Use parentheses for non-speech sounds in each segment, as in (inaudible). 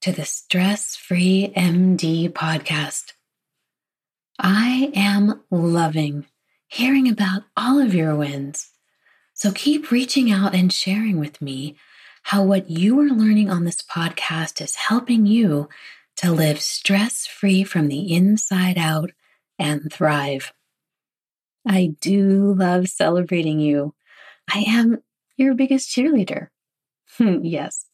to the Stress Free MD podcast. I am loving hearing about all of your wins. So keep reaching out and sharing with me how what you are learning on this podcast is helping you to live stress free from the inside out and thrive. I do love celebrating you. I am your biggest cheerleader. (laughs) yes,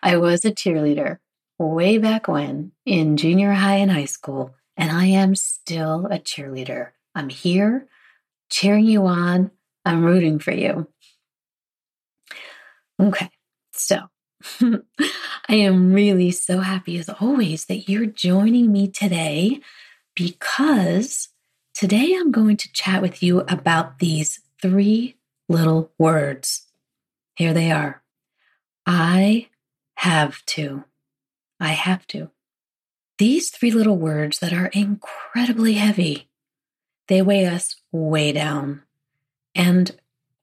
I was a cheerleader way back when in junior high and high school, and I am still a cheerleader. I'm here cheering you on. I'm rooting for you. Okay, so (laughs) I am really so happy as always that you're joining me today because today I'm going to chat with you about these three little words. Here they are I have to. I have to. These three little words that are incredibly heavy, they weigh us way down. And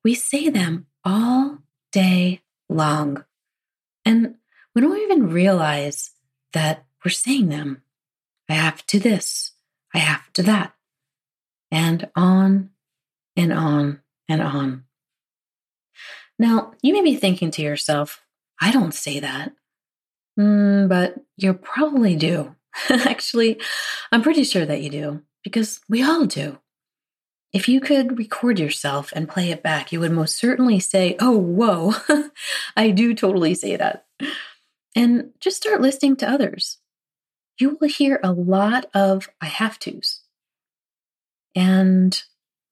we say them all day long. And we don't even realize that we're saying them. I have to this, I have to that, and on and on and on. Now, you may be thinking to yourself, I don't say that. Mm, but you probably do. (laughs) Actually, I'm pretty sure that you do, because we all do. If you could record yourself and play it back, you would most certainly say, Oh, whoa, (laughs) I do totally say that. And just start listening to others. You will hear a lot of I have to's. And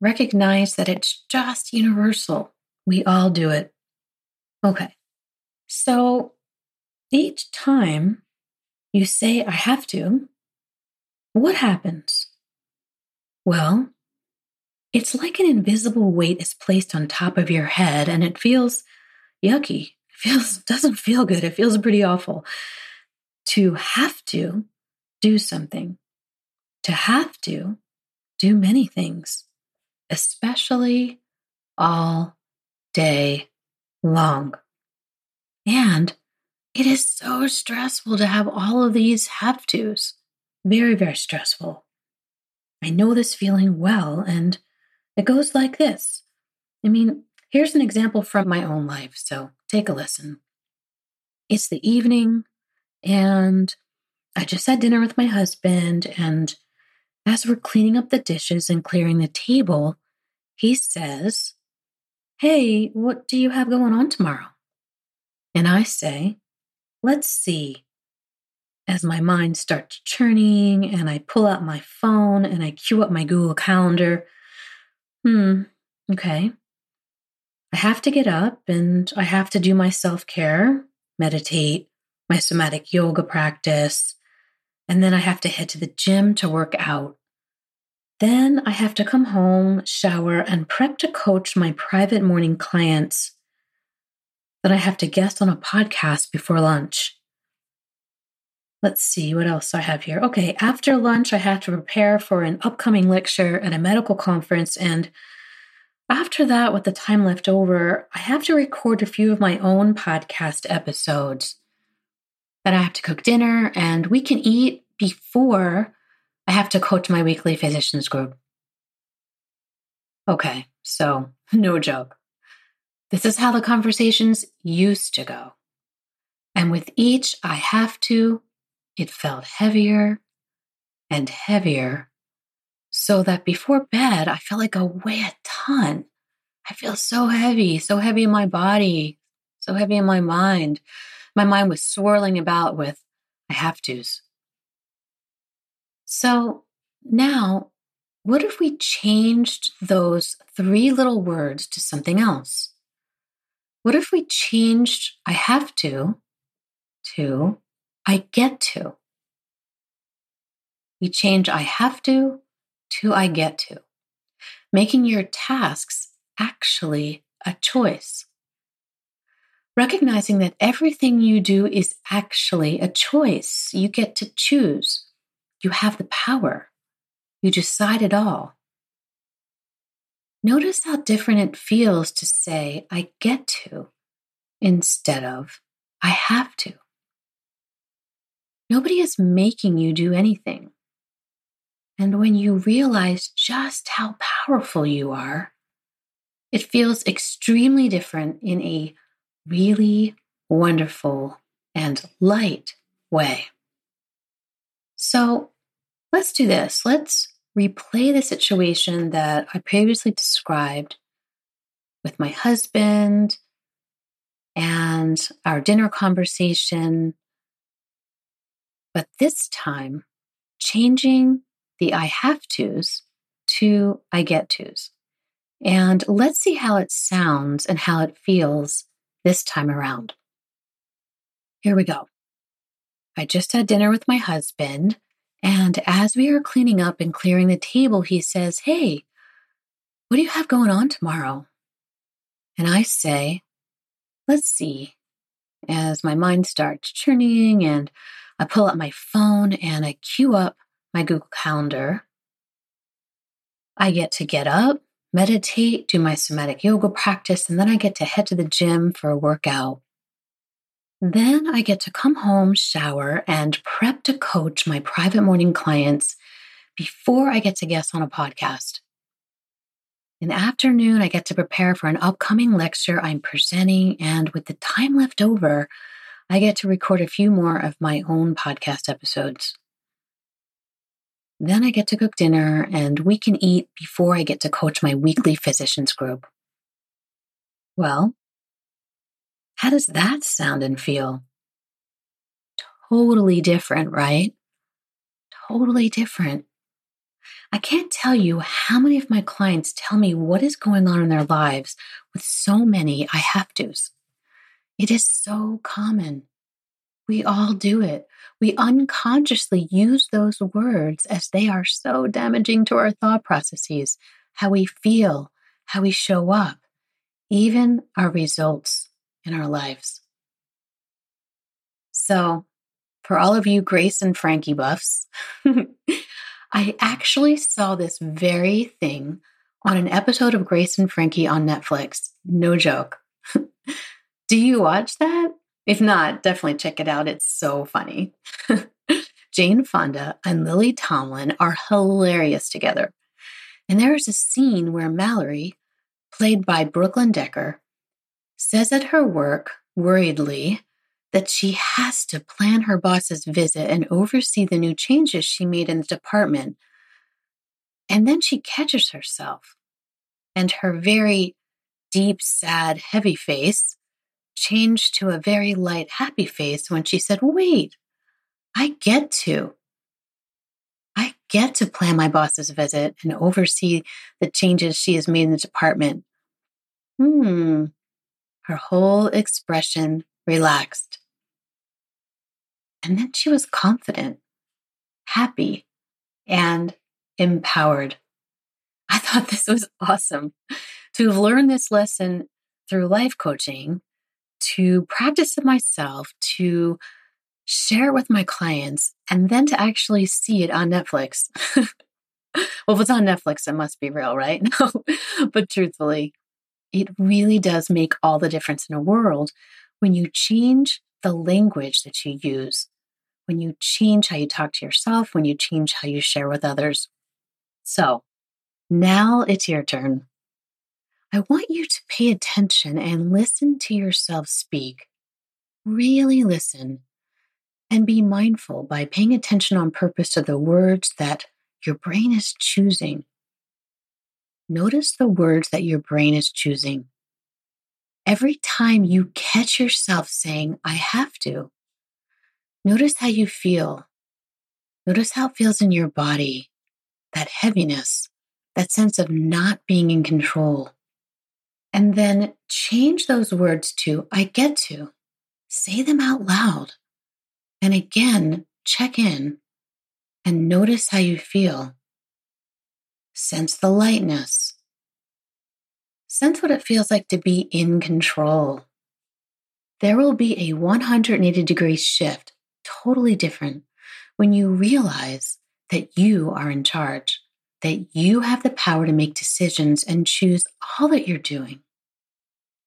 recognize that it's just universal. We all do it. Okay. So each time you say, I have to, what happens? Well, it's like an invisible weight is placed on top of your head and it feels yucky. It feels (laughs) doesn't feel good. It feels pretty awful. To have to do something. To have to do many things, especially all day long. And it is so stressful to have all of these have tos. Very, very stressful. I know this feeling well, and it goes like this. I mean, here's an example from my own life, so take a listen. It's the evening, and I just had dinner with my husband, and as we're cleaning up the dishes and clearing the table, he says, Hey, what do you have going on tomorrow? And I say, Let's see. as my mind starts churning and I pull out my phone and I queue up my Google Calendar. Hmm, okay. I have to get up and I have to do my self care, meditate, my somatic yoga practice, and then I have to head to the gym to work out. Then I have to come home, shower, and prep to coach my private morning clients. Then I have to guest on a podcast before lunch. Let's see what else I have here. Okay, after lunch, I have to prepare for an upcoming lecture at a medical conference. And after that, with the time left over, I have to record a few of my own podcast episodes. Then I have to cook dinner, and we can eat before I have to coach my weekly physicians group. Okay, so (laughs) no joke. This is how the conversations used to go. And with each I have to, it felt heavier and heavier, so that before bed, I felt like I weigh a ton. I feel so heavy, so heavy in my body, so heavy in my mind. My mind was swirling about with I have to's. So now, what if we changed those three little words to something else? What if we changed I have to to I get to. We change I have to to I get to, making your tasks actually a choice. Recognizing that everything you do is actually a choice. You get to choose. You have the power. You decide it all. Notice how different it feels to say, I get to, instead of, I have to. Nobody is making you do anything. And when you realize just how powerful you are, it feels extremely different in a really wonderful and light way. So let's do this. Let's replay the situation that I previously described with my husband and our dinner conversation but this time, changing the I have to's to I get to's. And let's see how it sounds and how it feels this time around. Here we go. I just had dinner with my husband, and as we are cleaning up and clearing the table, he says, Hey, what do you have going on tomorrow? And I say, Let's see. As my mind starts churning and I pull up my phone and I queue up my Google Calendar. I get to get up, meditate, do my somatic yoga practice, and then I get to head to the gym for a workout. Then I get to come home, shower, and prep to coach my private morning clients before I get to guest on a podcast. In the afternoon, I get to prepare for an upcoming lecture I'm presenting, and with the time left over, I get to record a few more of my own podcast episodes. Then I get to cook dinner and we can eat before I get to coach my weekly physicians group. Well, how does that sound and feel? Totally different, right? Totally different. I can't tell you how many of my clients tell me what is going on in their lives with so many I have to's. It is so common. We all do it. We unconsciously use those words as they are so damaging to our thought processes, how we feel, how we show up, even our results in our lives. So, for all of you Grace and Frankie buffs, (laughs) I actually saw this very thing on an episode of Grace and Frankie on Netflix. No joke. (laughs) Do you watch that? If not, definitely check it out. It's so funny. (laughs) Jane Fonda and Lily Tomlin are hilarious together. And there is a scene where Mallory, played by Brooklyn Decker, says at her work, worriedly, that she has to plan her boss's visit and oversee the new changes she made in the department. And then she catches herself, and her very deep, sad, heavy face changed to a very light, happy face when she said, Wait, I get to. I get to plan my boss's visit and oversee the changes she has made in the department. Hmm. Her whole expression relaxed. And then she was confident, happy, and empowered. I thought this was awesome to have learned this lesson through life coaching, to practice it myself, to share it with my clients, and then to actually see it on Netflix. (laughs) well, if it's on Netflix, it must be real, right? (laughs) No, but truthfully, it really does make all the difference in a world when you change the language that you use, when you change how you talk to yourself, when you change how you share with others. So now it's your turn. I want you to pay attention and listen to yourself speak. Really listen and be mindful by paying attention on purpose to the words that your brain is choosing. Notice the words that your brain is choosing. Every time you catch yourself saying, I have to, notice how you feel. Notice how it feels in your body, that heaviness, that sense of not being in control. And then change those words to, I get to. Say them out loud. And again, check in and notice how you feel. Sense the lightness. Sense what it feels like to be in control. There will be a 180 degree shift, totally different, when you realize that you are in charge, that you have the power to make decisions and choose all that you're doing.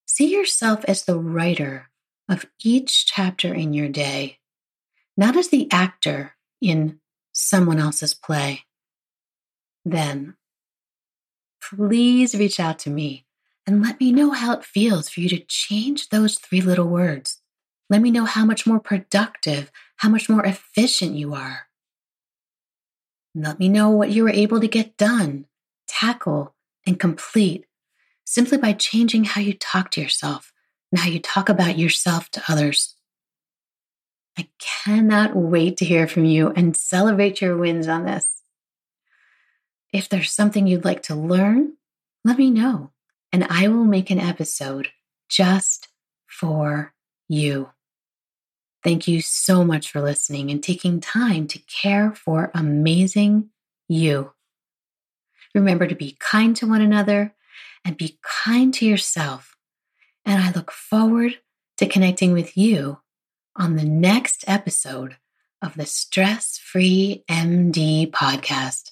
See yourself as the writer of each chapter in your day, not as the actor in someone else's play. Then please reach out to me and let me know how it feels for you to change those three little words. Let me know how much more productive, how much more efficient you are. Let me know what you were able to get done, tackle, and complete simply by changing how you talk to yourself and how you talk about yourself to others. I cannot wait to hear from you and celebrate your wins on this. If there's something you'd like to learn, let me know, and I will make an episode just for you. Thank you so much for listening and taking time to care for amazing you. Remember to be kind to one another and be kind to yourself. And I look forward to connecting with you on the next episode of the Stress Free MD podcast.